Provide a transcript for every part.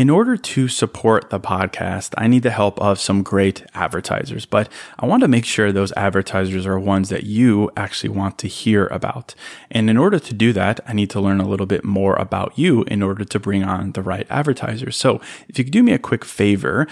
In order to support the podcast, I need the help of some great advertisers, but I want to make sure those advertisers are ones that you actually want to hear about. And in order to do that, I need to learn a little bit more about you in order to bring on the right advertisers. So if you could do me a quick favor,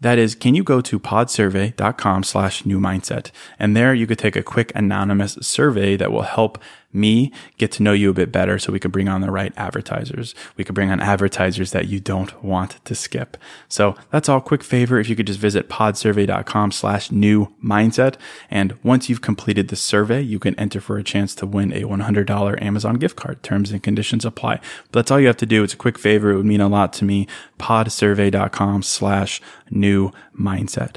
that is, can you go to podsurvey.com slash new mindset? And there you could take a quick anonymous survey that will help me get to know you a bit better so we can bring on the right advertisers. We can bring on advertisers that you don't want to skip. So that's all quick favor. If you could just visit podsurvey.com slash new mindset. And once you've completed the survey, you can enter for a chance to win a $100 Amazon gift card. Terms and conditions apply. But that's all you have to do. It's a quick favor. It would mean a lot to me. podsurvey.com slash new mindset.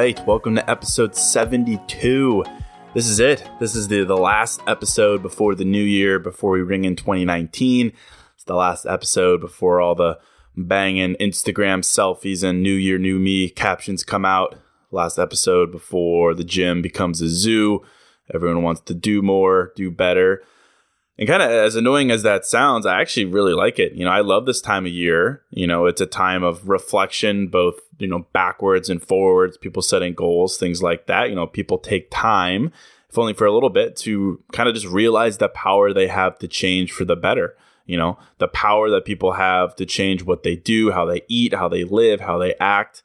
Right, welcome to episode 72. This is it. This is the, the last episode before the new year, before we ring in 2019. It's the last episode before all the banging Instagram selfies and New Year, New Me captions come out. Last episode before the gym becomes a zoo. Everyone wants to do more, do better. And kind of as annoying as that sounds, I actually really like it. You know, I love this time of year. You know, it's a time of reflection, both, you know, backwards and forwards, people setting goals, things like that. You know, people take time, if only for a little bit, to kind of just realize the power they have to change for the better. You know, the power that people have to change what they do, how they eat, how they live, how they act,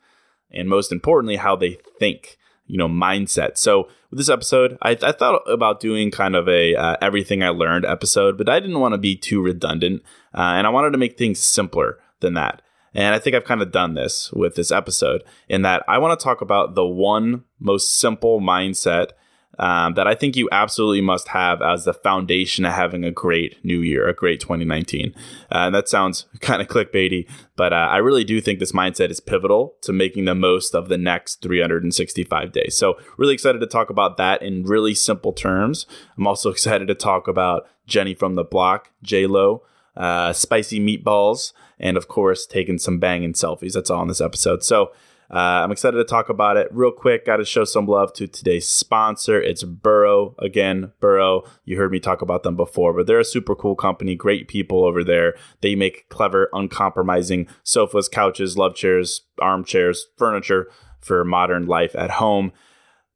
and most importantly, how they think you know mindset. So with this episode, I, I thought about doing kind of a uh, everything I learned episode, but I didn't want to be too redundant, uh, and I wanted to make things simpler than that. And I think I've kind of done this with this episode in that I want to talk about the one most simple mindset um, that I think you absolutely must have as the foundation of having a great new year, a great 2019. Uh, and that sounds kind of clickbaity, but uh, I really do think this mindset is pivotal to making the most of the next 365 days. So, really excited to talk about that in really simple terms. I'm also excited to talk about Jenny from the block, J Lo, uh, spicy meatballs, and of course, taking some banging selfies. That's all in this episode. So, uh, I'm excited to talk about it real quick. Got to show some love to today's sponsor. It's Burrow. Again, Burrow. You heard me talk about them before, but they're a super cool company. Great people over there. They make clever, uncompromising sofas, couches, love chairs, armchairs, furniture for modern life at home.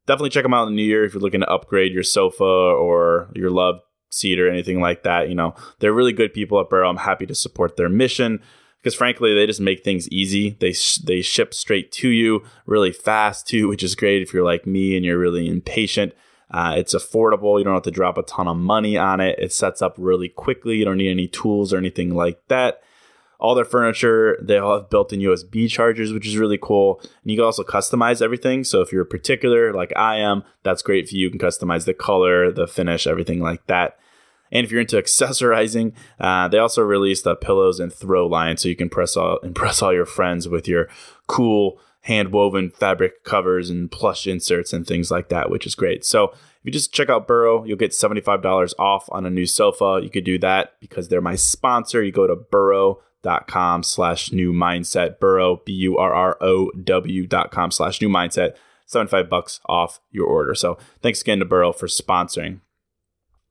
Definitely check them out in the new year if you're looking to upgrade your sofa or your love seat or anything like that. You know, they're really good people at Burrow. I'm happy to support their mission because frankly they just make things easy. They sh- they ship straight to you really fast too which is great if you're like me and you're really impatient. Uh, it's affordable. You don't have to drop a ton of money on it. It sets up really quickly. You don't need any tools or anything like that. All their furniture they all have built-in usb chargers which is really cool. And you can also customize everything. So if you're particular like i am that's great for you. You can customize the color the finish everything like that and if you're into accessorizing, uh, they also released the pillows and throw line, so you can press all, impress all your friends with your cool hand woven fabric covers and plush inserts and things like that, which is great. So if you just check out Burrow, you'll get $75 off on a new sofa. You could do that because they're my sponsor. You go to burrow burrow.com slash new mindset. Burrow, B U R R O W dot com slash new mindset. 75 bucks off your order. So thanks again to Burrow for sponsoring.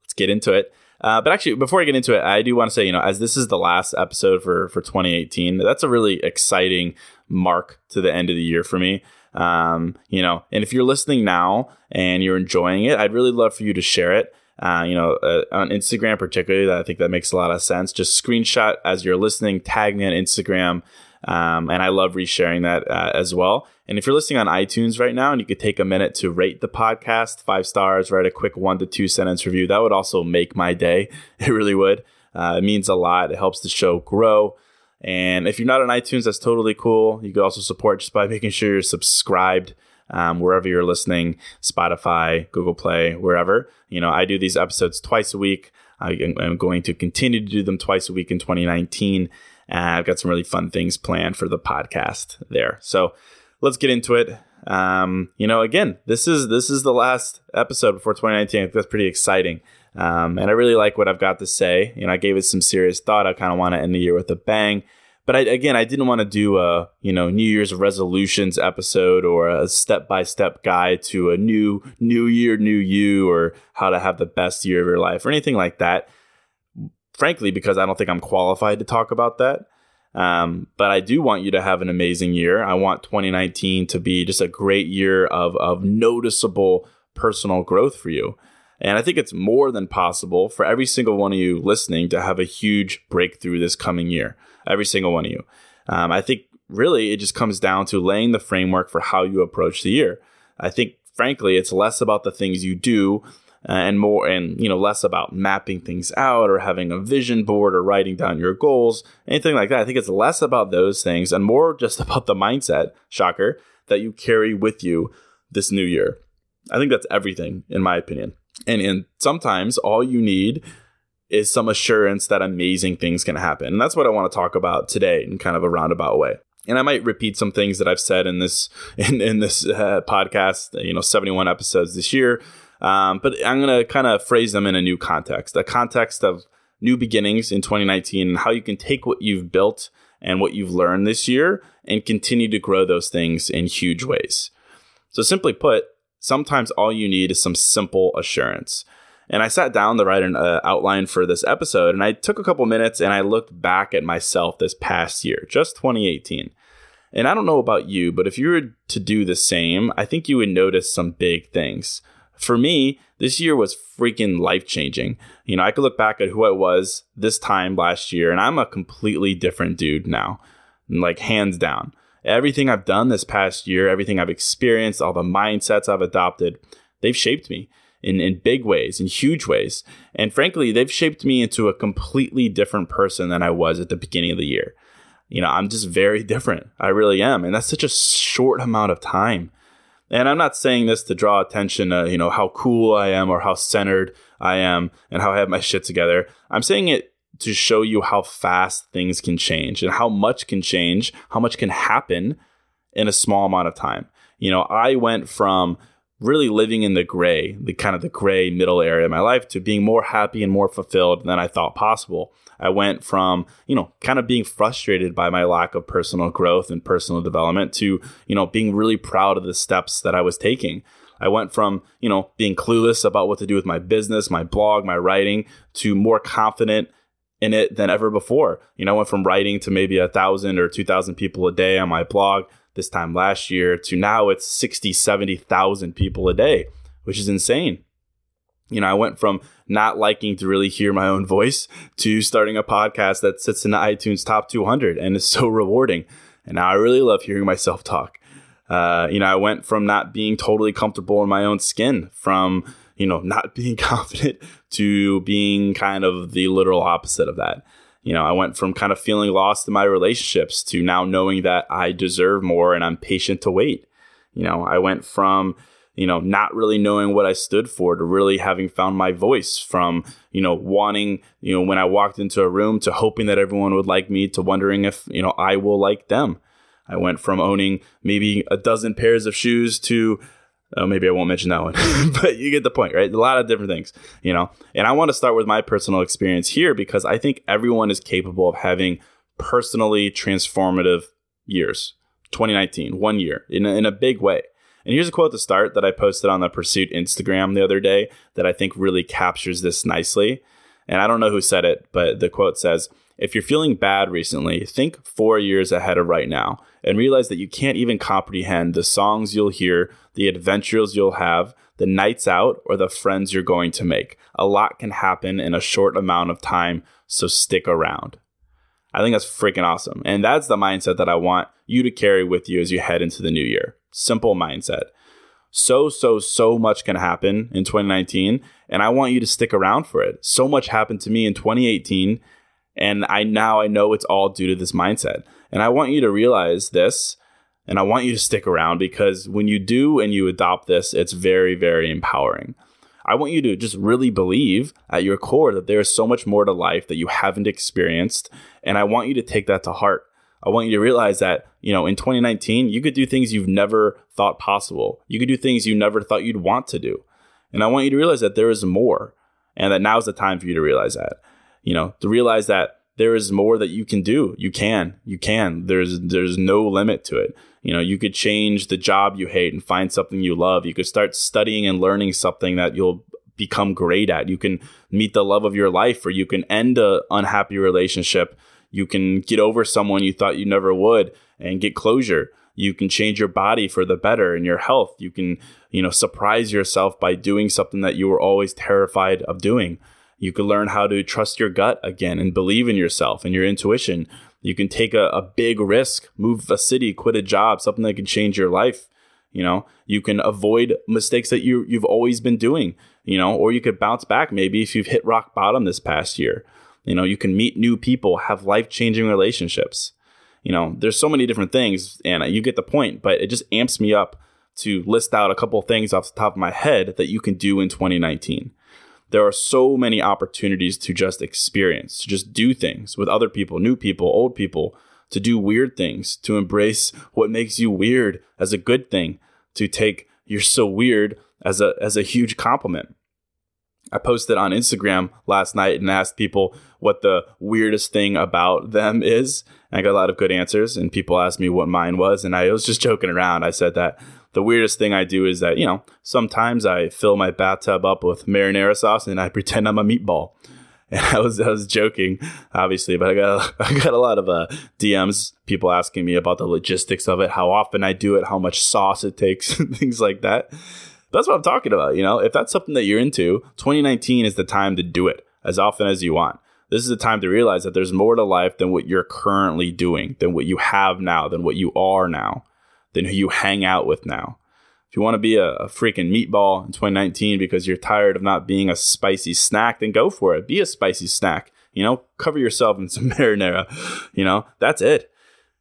Let's get into it. Uh, but actually, before I get into it, I do want to say, you know, as this is the last episode for for 2018, that's a really exciting mark to the end of the year for me. Um, you know, and if you're listening now and you're enjoying it, I'd really love for you to share it. Uh, you know, uh, on Instagram particularly, that I think that makes a lot of sense. Just screenshot as you're listening, tag me on Instagram, um, and I love resharing that uh, as well. And if you're listening on iTunes right now and you could take a minute to rate the podcast five stars, write a quick one to two sentence review, that would also make my day. It really would. Uh, it means a lot. It helps the show grow. And if you're not on iTunes, that's totally cool. You can also support just by making sure you're subscribed um, wherever you're listening Spotify, Google Play, wherever. You know, I do these episodes twice a week. I am going to continue to do them twice a week in 2019. And I've got some really fun things planned for the podcast there. So let's get into it. Um, you know, again, this is this is the last episode before 2019. That's pretty exciting. Um, and I really like what I've got to say. You know, I gave it some serious thought. I kind of want to end the year with a bang. But I, again, I didn't want to do a you know New Year's resolutions episode or a step by step guide to a new New Year, New You, or how to have the best year of your life or anything like that. Frankly, because I don't think I'm qualified to talk about that. Um, but I do want you to have an amazing year. I want 2019 to be just a great year of of noticeable personal growth for you. And I think it's more than possible for every single one of you listening to have a huge breakthrough this coming year. Every single one of you. Um, I think really it just comes down to laying the framework for how you approach the year. I think, frankly, it's less about the things you do uh, and more and you know less about mapping things out or having a vision board or writing down your goals anything like that i think it's less about those things and more just about the mindset shocker that you carry with you this new year i think that's everything in my opinion and, and sometimes all you need is some assurance that amazing things can happen. And that's what I want to talk about today in kind of a roundabout way. And I might repeat some things that I've said in this in, in this uh, podcast, you know, 71 episodes this year. Um, but I'm going to kind of phrase them in a new context, a context of new beginnings in 2019 and how you can take what you've built and what you've learned this year and continue to grow those things in huge ways. So simply put, sometimes all you need is some simple assurance. And I sat down to write an uh, outline for this episode, and I took a couple minutes and I looked back at myself this past year, just 2018. And I don't know about you, but if you were to do the same, I think you would notice some big things. For me, this year was freaking life changing. You know, I could look back at who I was this time last year, and I'm a completely different dude now, like hands down everything I've done this past year, everything I've experienced, all the mindsets I've adopted, they've shaped me in, in big ways, in huge ways. And frankly, they've shaped me into a completely different person than I was at the beginning of the year. You know, I'm just very different. I really am. And that's such a short amount of time. And I'm not saying this to draw attention to, you know, how cool I am or how centered I am and how I have my shit together. I'm saying it to show you how fast things can change and how much can change, how much can happen in a small amount of time. You know, I went from really living in the gray, the kind of the gray middle area of my life to being more happy and more fulfilled than I thought possible. I went from, you know, kind of being frustrated by my lack of personal growth and personal development to, you know, being really proud of the steps that I was taking. I went from, you know, being clueless about what to do with my business, my blog, my writing to more confident in it than ever before. You know, I went from writing to maybe a thousand or two thousand people a day on my blog this time last year to now it's 60, 70,000 people a day, which is insane. You know, I went from not liking to really hear my own voice to starting a podcast that sits in the iTunes top 200 and is so rewarding. And now I really love hearing myself talk. Uh, you know, I went from not being totally comfortable in my own skin, from you know, not being confident to being kind of the literal opposite of that. You know, I went from kind of feeling lost in my relationships to now knowing that I deserve more and I'm patient to wait. You know, I went from, you know, not really knowing what I stood for to really having found my voice from, you know, wanting, you know, when I walked into a room to hoping that everyone would like me to wondering if, you know, I will like them. I went from owning maybe a dozen pairs of shoes to Oh, maybe I won't mention that one, but you get the point, right? A lot of different things, you know. And I want to start with my personal experience here because I think everyone is capable of having personally transformative years. 2019, one year in a, in a big way. And here's a quote to start that I posted on the Pursuit Instagram the other day that I think really captures this nicely. And I don't know who said it, but the quote says, if you're feeling bad recently, think four years ahead of right now and realize that you can't even comprehend the songs you'll hear, the adventures you'll have, the nights out, or the friends you're going to make. A lot can happen in a short amount of time, so stick around. I think that's freaking awesome. And that's the mindset that I want you to carry with you as you head into the new year. Simple mindset. So, so, so much can happen in 2019, and I want you to stick around for it. So much happened to me in 2018, and I now I know it's all due to this mindset. And I want you to realize this, and I want you to stick around because when you do and you adopt this, it's very, very empowering. I want you to just really believe at your core that there is so much more to life that you haven't experienced. And I want you to take that to heart. I want you to realize that, you know, in 2019, you could do things you've never thought possible. You could do things you never thought you'd want to do. And I want you to realize that there is more and that now's the time for you to realize that. You know, to realize that there is more that you can do. You can. You can. There's there's no limit to it. You know, you could change the job you hate and find something you love. You could start studying and learning something that you'll become great at. You can meet the love of your life or you can end a unhappy relationship. You can get over someone you thought you never would and get closure. You can change your body for the better and your health. You can, you know, surprise yourself by doing something that you were always terrified of doing. You can learn how to trust your gut again and believe in yourself and your intuition. You can take a, a big risk, move a city, quit a job, something that can change your life. You know, you can avoid mistakes that you you've always been doing. You know, or you could bounce back maybe if you've hit rock bottom this past year. You know, you can meet new people, have life changing relationships. You know, there's so many different things, and you get the point. But it just amps me up to list out a couple things off the top of my head that you can do in 2019 there are so many opportunities to just experience, to just do things with other people, new people, old people, to do weird things, to embrace what makes you weird as a good thing, to take you're so weird as a as a huge compliment. I posted on Instagram last night and asked people what the weirdest thing about them is. And I got a lot of good answers, and people asked me what mine was, and I was just joking around. I said that the weirdest thing I do is that, you know, sometimes I fill my bathtub up with marinara sauce and I pretend I'm a meatball. And I was I was joking, obviously, but I got I got a lot of uh, DMs, people asking me about the logistics of it, how often I do it, how much sauce it takes, things like that. That's what I'm talking about. You know, if that's something that you're into, 2019 is the time to do it as often as you want. This is the time to realize that there's more to life than what you're currently doing, than what you have now, than what you are now than who you hang out with now. If you want to be a, a, freaking meatball in 2019 because you're tired of not being a spicy snack, then go for it. Be a spicy snack. You know, cover yourself in some marinara. You know, that's it.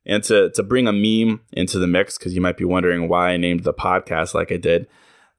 And to, to bring a meme into the mix, because you might be wondering why I named the podcast like I did.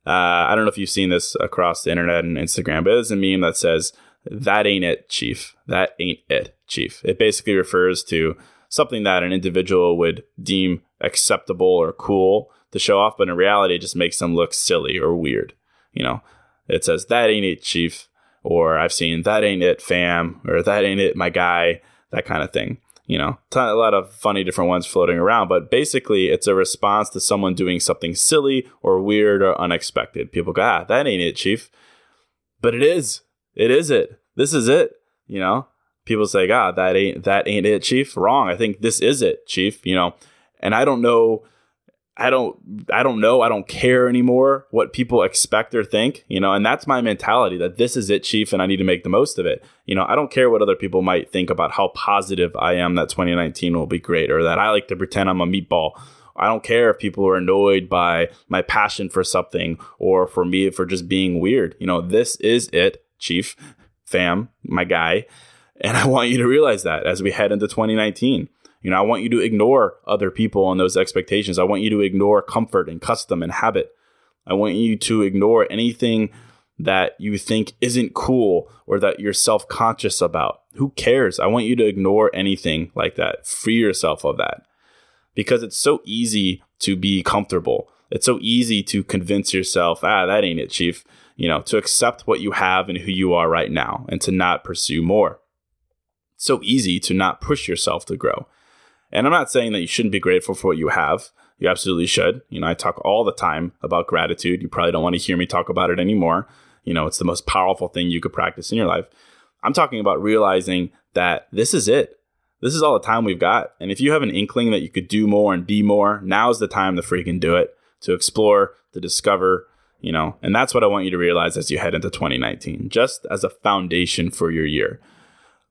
Uh, I don't know if you've seen this across the internet and Instagram, but it's a meme that says, That ain't it, Chief. That ain't it, Chief. It basically refers to something that an individual would deem acceptable or cool to show off, but in reality, it just makes them look silly or weird. You know, it says, that ain't it, chief. Or I've seen, that ain't it, fam. Or that ain't it, my guy. That kind of thing. You know, a lot of funny different ones floating around, but basically it's a response to someone doing something silly or weird or unexpected. People go, ah, that ain't it, chief. But it is. It is it. This is it. You know, people say, God, that ain't that ain't it, Chief. Wrong. I think this is it, Chief. You know, and I don't know. I don't I don't know. I don't care anymore what people expect or think, you know, and that's my mentality that this is it, chief, and I need to make the most of it. You know, I don't care what other people might think about how positive I am that 2019 will be great or that I like to pretend I'm a meatball. I don't care if people are annoyed by my passion for something or for me for just being weird. You know, this is it, chief, fam, my guy. And I want you to realize that as we head into 2019. You know, I want you to ignore other people and those expectations. I want you to ignore comfort and custom and habit. I want you to ignore anything that you think isn't cool or that you're self conscious about. Who cares? I want you to ignore anything like that. Free yourself of that because it's so easy to be comfortable. It's so easy to convince yourself, ah, that ain't it, chief. You know, to accept what you have and who you are right now and to not pursue more. It's so easy to not push yourself to grow. And I'm not saying that you shouldn't be grateful for what you have. You absolutely should. You know, I talk all the time about gratitude. You probably don't want to hear me talk about it anymore. You know, it's the most powerful thing you could practice in your life. I'm talking about realizing that this is it. This is all the time we've got. And if you have an inkling that you could do more and be more, now's the time to freaking do it, to explore, to discover, you know. And that's what I want you to realize as you head into 2019, just as a foundation for your year.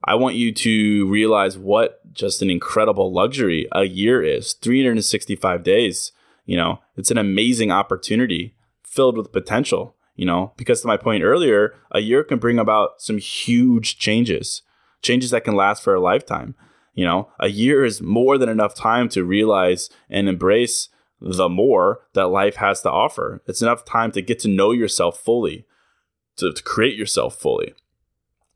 I want you to realize what just an incredible luxury a year is 365 days. You know, it's an amazing opportunity filled with potential, you know, because to my point earlier, a year can bring about some huge changes, changes that can last for a lifetime. You know, a year is more than enough time to realize and embrace the more that life has to offer. It's enough time to get to know yourself fully, to, to create yourself fully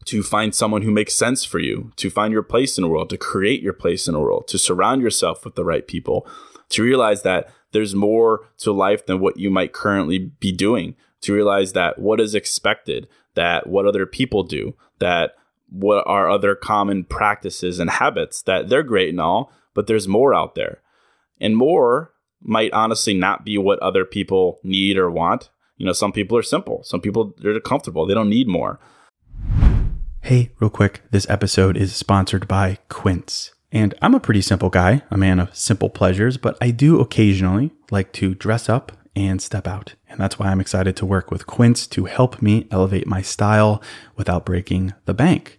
to find someone who makes sense for you, to find your place in the world, to create your place in the world, to surround yourself with the right people, to realize that there's more to life than what you might currently be doing, to realize that what is expected, that what other people do, that what are other common practices and habits, that they're great and all, but there's more out there. And more might honestly not be what other people need or want. You know, some people are simple, some people they're comfortable, they don't need more. Hey, real quick, this episode is sponsored by Quince. And I'm a pretty simple guy, a man of simple pleasures, but I do occasionally like to dress up and step out. And that's why I'm excited to work with Quince to help me elevate my style without breaking the bank.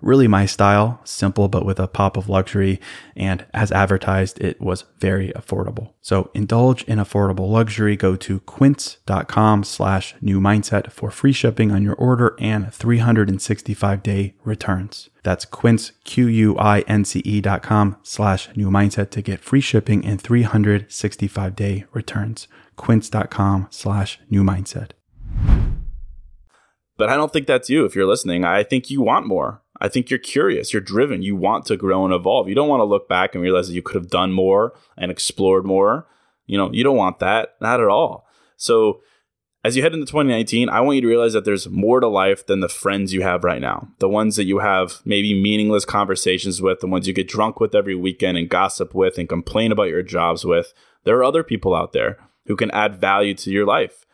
really my style, simple but with a pop of luxury. And as advertised, it was very affordable. So indulge in affordable luxury. Go to quince.com slash new mindset for free shipping on your order and 365 day returns. That's quince, Q-U-I-N-C-E dot com slash new mindset to get free shipping and 365 day returns. Quince.com slash new mindset. But I don't think that's you if you're listening. I think you want more. I think you're curious, you're driven, you want to grow and evolve. You don't want to look back and realize that you could have done more and explored more. You know, you don't want that, not at all. So, as you head into 2019, I want you to realize that there's more to life than the friends you have right now. The ones that you have maybe meaningless conversations with, the ones you get drunk with every weekend and gossip with and complain about your jobs with. There are other people out there who can add value to your life.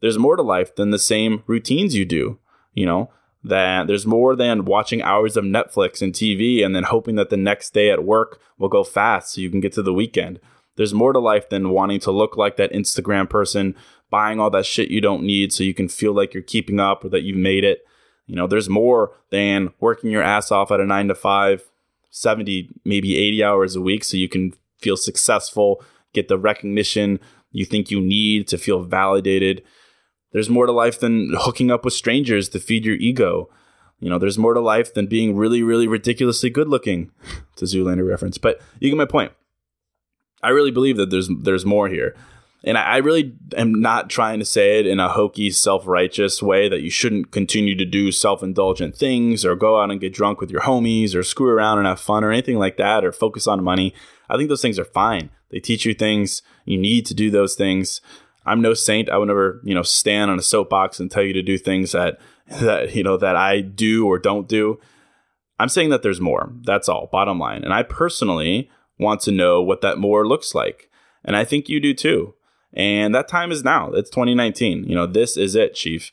There's more to life than the same routines you do. You know, that there's more than watching hours of Netflix and TV and then hoping that the next day at work will go fast so you can get to the weekend. There's more to life than wanting to look like that Instagram person, buying all that shit you don't need so you can feel like you're keeping up or that you've made it. You know, there's more than working your ass off at a nine to five, 70, maybe 80 hours a week so you can feel successful, get the recognition you think you need to feel validated. There's more to life than hooking up with strangers to feed your ego. You know, there's more to life than being really, really ridiculously good looking. to Zoolander reference, but you get my point. I really believe that there's there's more here. And I, I really am not trying to say it in a hokey, self righteous way that you shouldn't continue to do self indulgent things or go out and get drunk with your homies or screw around and have fun or anything like that or focus on money. I think those things are fine. They teach you things. You need to do those things. I'm no saint. I would never, you know, stand on a soapbox and tell you to do things that that you know that I do or don't do. I'm saying that there's more. That's all. Bottom line. And I personally want to know what that more looks like. And I think you do too. And that time is now. It's 2019. You know, this is it, chief.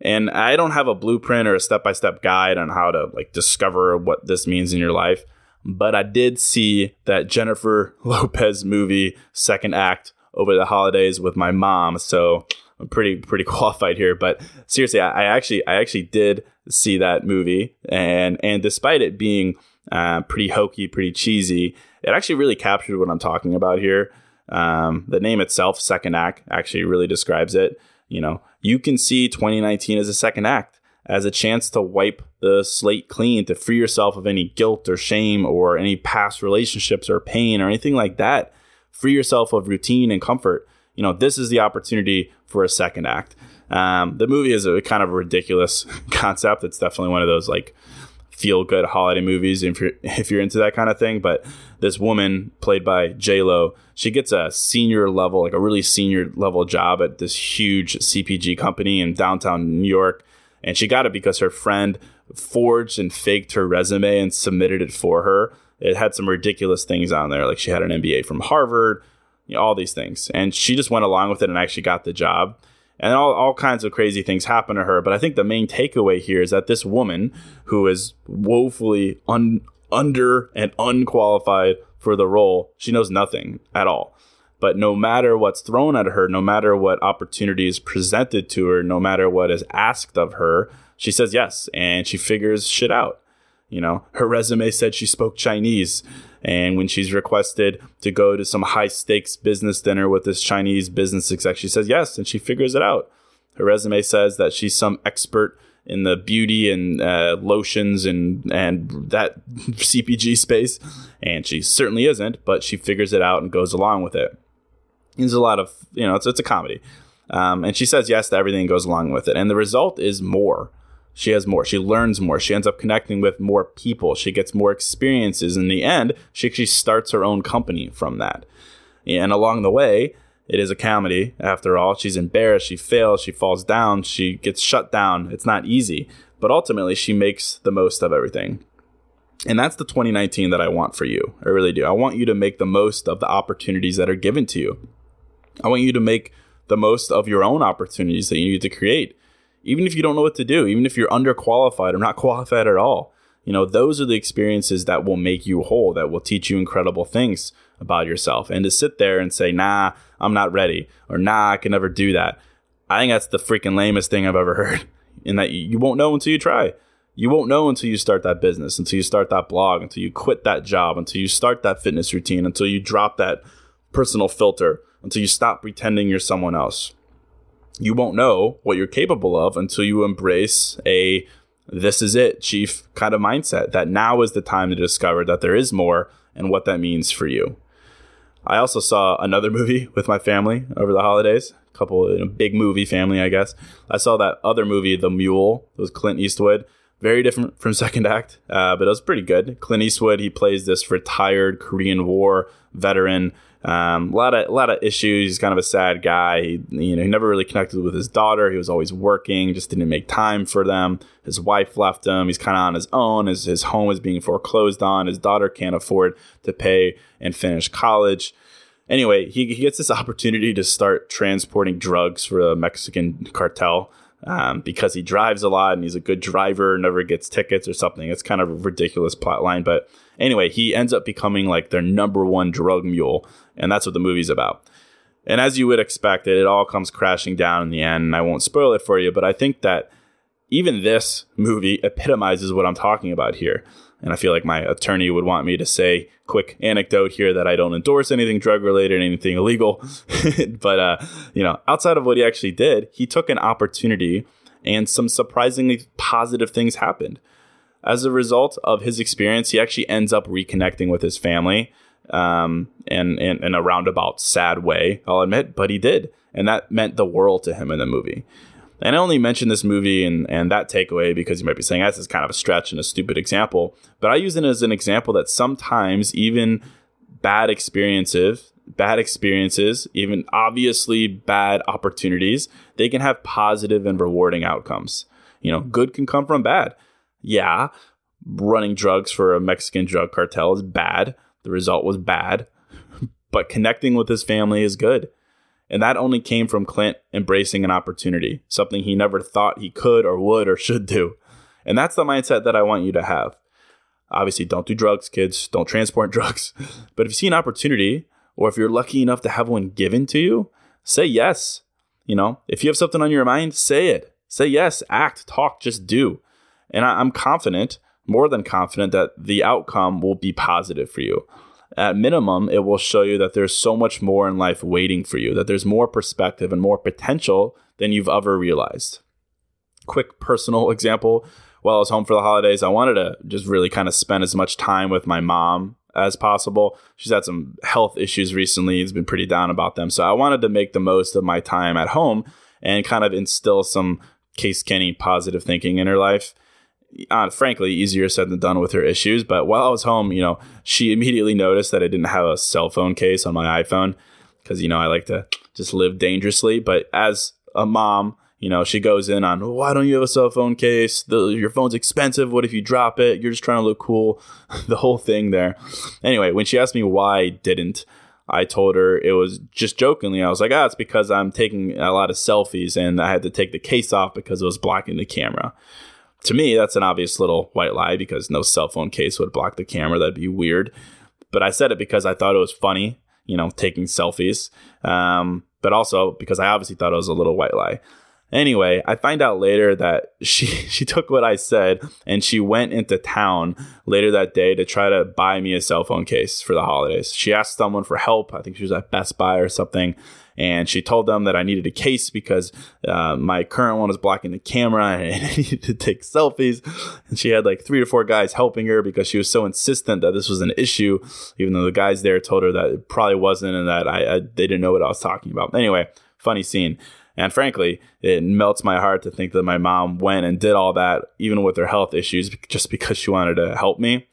And I don't have a blueprint or a step-by-step guide on how to like discover what this means in your life, but I did see that Jennifer Lopez movie second act over the holidays with my mom. So I'm pretty pretty qualified here. But seriously, I, I actually I actually did see that movie, and and despite it being uh, pretty hokey, pretty cheesy, it actually really captured what I'm talking about here. Um, the name itself, Second Act, actually really describes it. You know, you can see 2019 as a second act, as a chance to wipe the slate clean, to free yourself of any guilt or shame or any past relationships or pain or anything like that free yourself of routine and comfort, you know, this is the opportunity for a second act. Um, the movie is a kind of a ridiculous concept. It's definitely one of those like feel good holiday movies if you're if you're into that kind of thing. But this woman played by J Lo, she gets a senior level, like a really senior level job at this huge CPG company in downtown New York, and she got it because her friend forged and faked her resume and submitted it for her. It had some ridiculous things on there, like she had an MBA from Harvard, you know, all these things, and she just went along with it and actually got the job and all, all kinds of crazy things happen to her. But I think the main takeaway here is that this woman, who is woefully un, under and unqualified for the role, she knows nothing at all. But no matter what's thrown at her, no matter what opportunity is presented to her, no matter what is asked of her, she says yes and she figures shit out. You know, her resume said she spoke Chinese. And when she's requested to go to some high stakes business dinner with this Chinese business exec, she says yes, and she figures it out. Her resume says that she's some expert in the beauty and uh, lotions and and that CPG space, and she certainly isn't. But she figures it out and goes along with it. There's a lot of you know, it's it's a comedy, um, and she says yes to everything and goes along with it, and the result is more she has more. She learns more. She ends up connecting with more people. She gets more experiences. In the end, she actually starts her own company from that. And along the way, it is a comedy after all. She's embarrassed. She fails. She falls down. She gets shut down. It's not easy. But ultimately, she makes the most of everything. And that's the 2019 that I want for you. I really do. I want you to make the most of the opportunities that are given to you. I want you to make the most of your own opportunities that you need to create even if you don't know what to do, even if you're underqualified or not qualified at all. You know, those are the experiences that will make you whole, that will teach you incredible things about yourself. And to sit there and say, nah, I'm not ready, or nah, I can never do that. I think that's the freaking lamest thing I've ever heard. In that you won't know until you try. You won't know until you start that business, until you start that blog, until you quit that job, until you start that fitness routine, until you drop that personal filter, until you stop pretending you're someone else you won't know what you're capable of until you embrace a this is it, chief kind of mindset that now is the time to discover that there is more and what that means for you. I also saw another movie with my family over the holidays. A couple, in a big movie family, I guess. I saw that other movie, The Mule. It was Clint Eastwood. Very different from Second Act, uh, but it was pretty good. Clint Eastwood, he plays this retired Korean War veteran um, a lot of a lot of issues. He's kind of a sad guy. He, you know, he never really connected with his daughter. He was always working, just didn't make time for them. His wife left him. He's kind of on his own. His his home is being foreclosed on. His daughter can't afford to pay and finish college. Anyway, he, he gets this opportunity to start transporting drugs for a Mexican cartel. Um, because he drives a lot and he's a good driver, never gets tickets or something. It's kind of a ridiculous plot line. But anyway, he ends up becoming like their number one drug mule and that's what the movie's about. And as you would expect, it, it all comes crashing down in the end. And I won't spoil it for you, but I think that even this movie epitomizes what I'm talking about here. And I feel like my attorney would want me to say, quick anecdote here, that I don't endorse anything drug related, anything illegal. but, uh, you know, outside of what he actually did, he took an opportunity and some surprisingly positive things happened. As a result of his experience, he actually ends up reconnecting with his family um, and, and in a roundabout sad way, I'll admit, but he did, and that meant the world to him in the movie. And I only mention this movie and, and that takeaway because you might be saying this is kind of a stretch and a stupid example, but I use it as an example that sometimes even bad experiences, bad experiences, even obviously bad opportunities, they can have positive and rewarding outcomes. You know, good can come from bad. Yeah, running drugs for a Mexican drug cartel is bad, the result was bad, but connecting with his family is good. And that only came from Clint embracing an opportunity, something he never thought he could or would or should do. And that's the mindset that I want you to have. Obviously, don't do drugs, kids. Don't transport drugs. But if you see an opportunity, or if you're lucky enough to have one given to you, say yes. You know, if you have something on your mind, say it. Say yes, act, talk, just do. And I, am confident more than confident that the outcome will be positive for you. At minimum, it will show you that there's so much more in life waiting for you, that there's more perspective and more potential than you've ever realized. Quick personal example while I was home for the holidays, I wanted to just really kind of spend as much time with my mom as possible. She's had some health issues recently. It's been pretty down about them. So I wanted to make the most of my time at home and kind of instill some Case Kenny positive thinking in her life. Uh, frankly, easier said than done with her issues. But while I was home, you know, she immediately noticed that I didn't have a cell phone case on my iPhone because, you know, I like to just live dangerously. But as a mom, you know, she goes in on, why don't you have a cell phone case? The, your phone's expensive. What if you drop it? You're just trying to look cool. the whole thing there. Anyway, when she asked me why I didn't, I told her it was just jokingly. I was like, ah, it's because I'm taking a lot of selfies and I had to take the case off because it was blocking the camera. To me, that's an obvious little white lie because no cell phone case would block the camera. That'd be weird. But I said it because I thought it was funny, you know, taking selfies. Um, but also because I obviously thought it was a little white lie. Anyway, I find out later that she she took what I said and she went into town later that day to try to buy me a cell phone case for the holidays. She asked someone for help. I think she was at Best Buy or something. And she told them that I needed a case because uh, my current one was blocking the camera and I needed to take selfies. And she had like three or four guys helping her because she was so insistent that this was an issue, even though the guys there told her that it probably wasn't and that I, I they didn't know what I was talking about. Anyway, funny scene. And frankly, it melts my heart to think that my mom went and did all that, even with her health issues, just because she wanted to help me.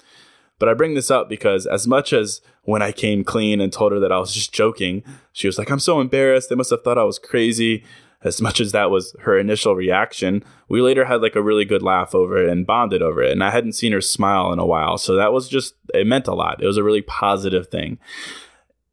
But I bring this up because, as much as when I came clean and told her that I was just joking, she was like, I'm so embarrassed. They must have thought I was crazy. As much as that was her initial reaction, we later had like a really good laugh over it and bonded over it. And I hadn't seen her smile in a while. So that was just, it meant a lot. It was a really positive thing.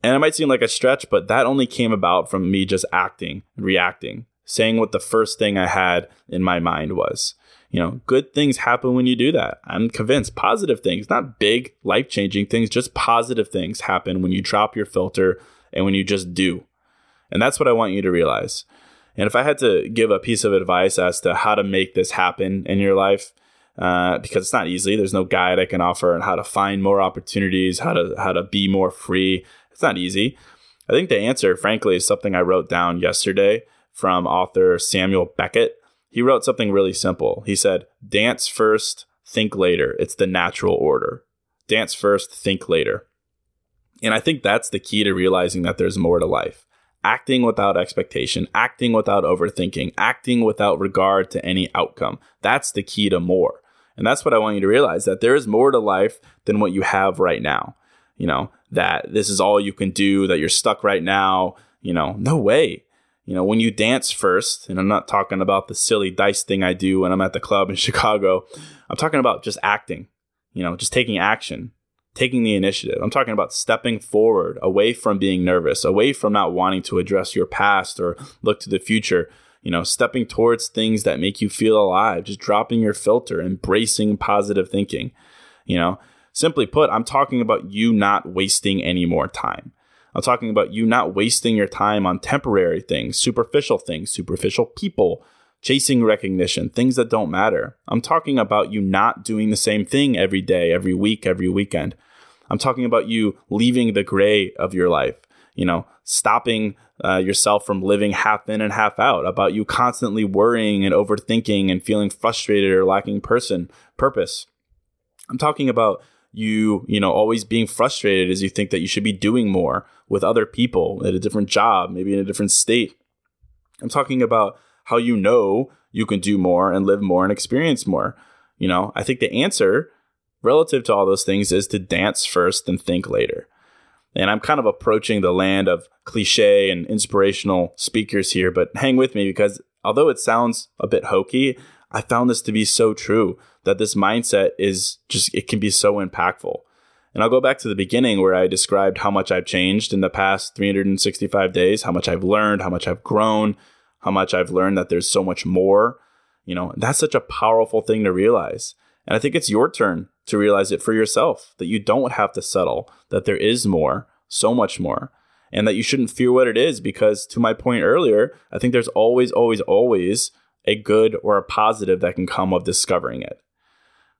And it might seem like a stretch, but that only came about from me just acting, reacting, saying what the first thing I had in my mind was. You know, good things happen when you do that. I'm convinced positive things, not big life changing things, just positive things happen when you drop your filter and when you just do. And that's what I want you to realize. And if I had to give a piece of advice as to how to make this happen in your life, uh, because it's not easy. There's no guide I can offer on how to find more opportunities, how to how to be more free, it's not easy. I think the answer, frankly, is something I wrote down yesterday from author Samuel Beckett. He wrote something really simple. He said, Dance first, think later. It's the natural order. Dance first, think later. And I think that's the key to realizing that there's more to life. Acting without expectation, acting without overthinking, acting without regard to any outcome. That's the key to more. And that's what I want you to realize that there is more to life than what you have right now you know, that this is all you can do, that you're stuck right now. You know, no way. You know, when you dance first, and I'm not talking about the silly dice thing I do when I'm at the club in Chicago, I'm talking about just acting, you know, just taking action, taking the initiative. I'm talking about stepping forward away from being nervous, away from not wanting to address your past or look to the future. You know, stepping towards things that make you feel alive, just dropping your filter, embracing positive thinking. You know, Simply put, I'm talking about you not wasting any more time. I'm talking about you not wasting your time on temporary things, superficial things, superficial people, chasing recognition, things that don't matter. I'm talking about you not doing the same thing every day, every week, every weekend. I'm talking about you leaving the gray of your life, you know, stopping uh, yourself from living half in and half out, about you constantly worrying and overthinking and feeling frustrated or lacking person purpose. I'm talking about you, you know, always being frustrated as you think that you should be doing more with other people at a different job, maybe in a different state. I'm talking about how you know you can do more and live more and experience more. You know, I think the answer relative to all those things is to dance first and think later. And I'm kind of approaching the land of cliche and inspirational speakers here, but hang with me because although it sounds a bit hokey, I found this to be so true that this mindset is just, it can be so impactful. And I'll go back to the beginning where I described how much I've changed in the past 365 days, how much I've learned, how much I've grown, how much I've learned that there's so much more. You know, that's such a powerful thing to realize. And I think it's your turn to realize it for yourself that you don't have to settle, that there is more, so much more, and that you shouldn't fear what it is because, to my point earlier, I think there's always, always, always a good or a positive that can come of discovering it.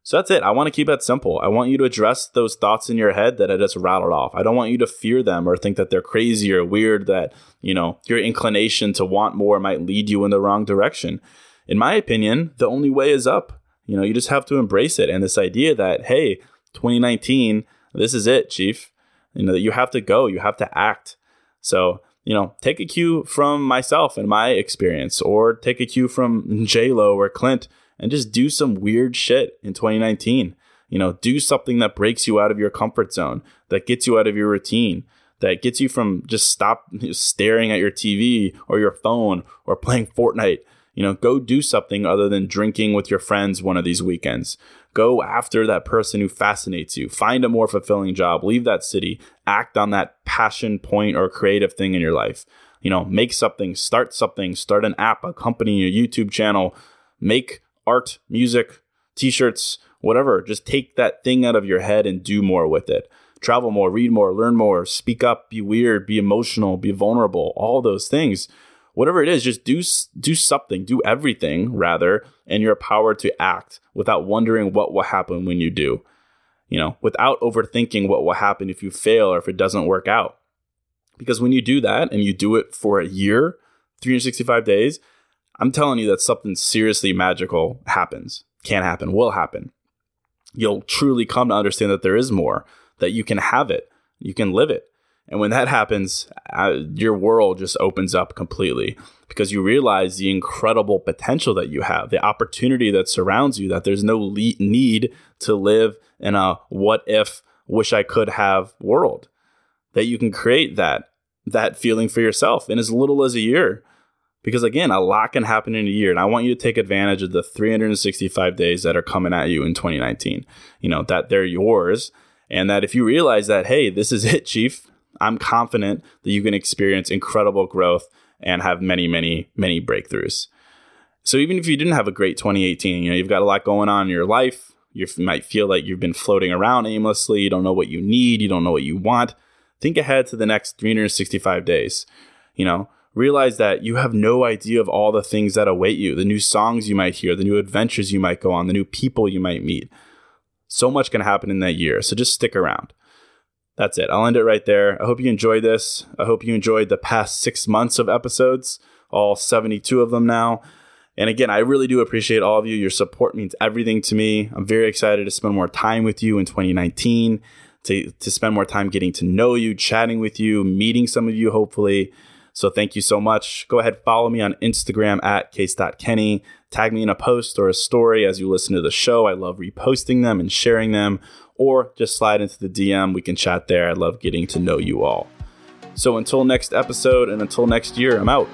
So that's it. I want to keep it simple. I want you to address those thoughts in your head that I just rattled off. I don't want you to fear them or think that they're crazy or weird, that, you know, your inclination to want more might lead you in the wrong direction. In my opinion, the only way is up. You know, you just have to embrace it. And this idea that, hey, 2019, this is it, chief. You know, that you have to go, you have to act. So, you know, take a cue from myself and my experience, or take a cue from J Lo or Clint, and just do some weird shit in 2019. You know, do something that breaks you out of your comfort zone, that gets you out of your routine, that gets you from just stop staring at your TV or your phone or playing Fortnite. You know, go do something other than drinking with your friends one of these weekends. Go after that person who fascinates you. Find a more fulfilling job. Leave that city. Act on that passion point or creative thing in your life. You know, make something, start something, start an app, a company, a YouTube channel, make art, music, t shirts, whatever. Just take that thing out of your head and do more with it. Travel more, read more, learn more, speak up, be weird, be emotional, be vulnerable, all those things whatever it is, just do do something, do everything rather, and you're empowered to act without wondering what will happen when you do. You know, without overthinking what will happen if you fail or if it doesn't work out. Because when you do that and you do it for a year, 365 days, I'm telling you that something seriously magical happens, can happen, will happen. You'll truly come to understand that there is more, that you can have it, you can live it. And when that happens, uh, your world just opens up completely because you realize the incredible potential that you have, the opportunity that surrounds you, that there's no need to live in a what if, wish I could have world. That you can create that that feeling for yourself in as little as a year. Because again, a lot can happen in a year. And I want you to take advantage of the 365 days that are coming at you in 2019. You know, that they're yours. And that if you realize that, hey, this is it, Chief, I'm confident that you can experience incredible growth and have many, many, many breakthroughs. So even if you didn't have a great 2018, you know, you've got a lot going on in your life. You might feel like you've been floating around aimlessly. You don't know what you need. You don't know what you want. Think ahead to the next 365 days. You know, realize that you have no idea of all the things that await you, the new songs you might hear, the new adventures you might go on, the new people you might meet. So much can happen in that year. So just stick around that's it. I'll end it right there. I hope you enjoyed this. I hope you enjoyed the past six months of episodes, all 72 of them now. And again, I really do appreciate all of you. Your support means everything to me. I'm very excited to spend more time with you in 2019, to, to spend more time getting to know you, chatting with you, meeting some of you, hopefully. So thank you so much. Go ahead, follow me on Instagram at case.kenny. Tag me in a post or a story as you listen to the show. I love reposting them and sharing them or just slide into the DM. We can chat there. I love getting to know you all. So until next episode and until next year, I'm out.